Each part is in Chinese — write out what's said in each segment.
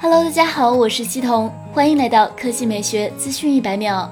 Hello，大家好，我是西彤，欢迎来到科技美学资讯一百秒。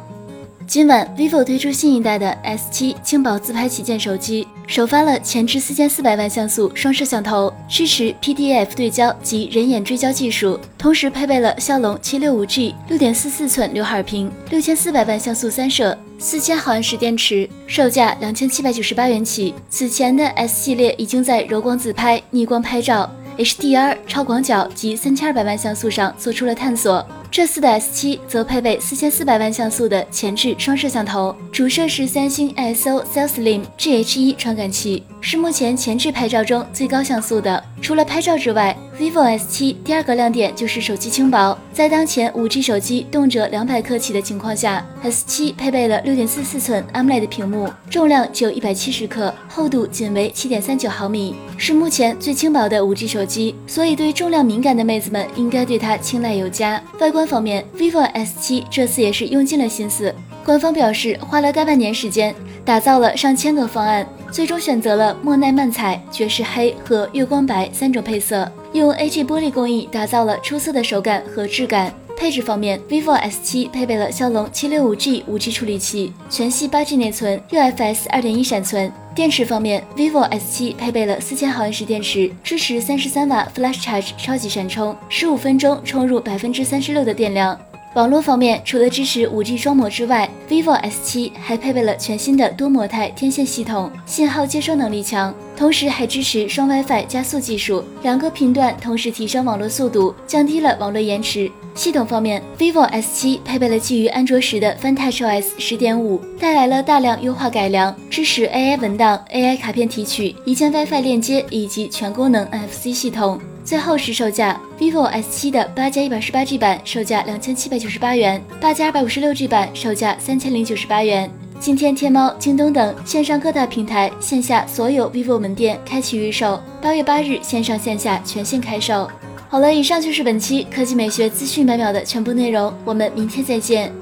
今晚，vivo 推出新一代的 S7 轻薄自拍旗舰手机，首发了前置四千四百万像素双摄像头，支持 PDF 对焦及人眼追焦技术，同时配备了骁龙七六五 G 六点四四寸刘海屏，六千四百万像素三摄，四千毫安时电池，售价两千七百九十八元起。此前的 S 系列已经在柔光自拍、逆光拍照。HDR 超广角及三千二百万像素上做出了探索。这次的 S7 则配备四千四百万像素的前置双摄像头，主摄是三星 ISO CellSlim GH1 传感器，是目前前置拍照中最高像素的。除了拍照之外，vivo S7 第二个亮点就是手机轻薄。在当前 5G 手机动辄两百克起的情况下，S7 配备了六点四四寸 AMOLED 屏幕，重量只有一百七十克，厚度仅为七点三九毫米，是目前最轻薄的 5G 手机。所以对重量敏感的妹子们应该对它青睐有加。外观方面，vivo S7 这次也是用尽了心思。官方表示，花了大半年时间，打造了上千个方案，最终选择了莫奈漫彩、爵士黑和月光白三种配色，用 AG 玻璃工艺打造了出色的手感和质感。配置方面，vivo S7 配备了骁龙 765G 5G 处理器，全系 8G 内存，UFS 2.1闪存。电池方面，vivo S7 配备了4000毫安时电池，支持33瓦 Flash Charge 超级闪充，15分钟充入36%的电量。网络方面，除了支持 5G 双模之外，vivo S7 还配备了全新的多模态天线系统，信号接收能力强，同时还支持双 WiFi 加速技术，两个频段同时提升网络速度，降低了网络延迟。系统方面，vivo S7 配备了基于安卓十的 FunTouchOS 10.5，带来了大量优化改良，支持 AI 文档、AI 卡片提取、一键 WiFi 链接以及全功能 NFC 系统。最后是售价，vivo S7 的八加一百十八 G 版售价两千七百九十八元，八加二百五十六 G 版售价三千零九十八元。今天天猫、京东等线上各大平台线下所有 vivo 门店开启预售，八月八日线上线下全线开售。好了，以上就是本期科技美学资讯百秒的全部内容，我们明天再见。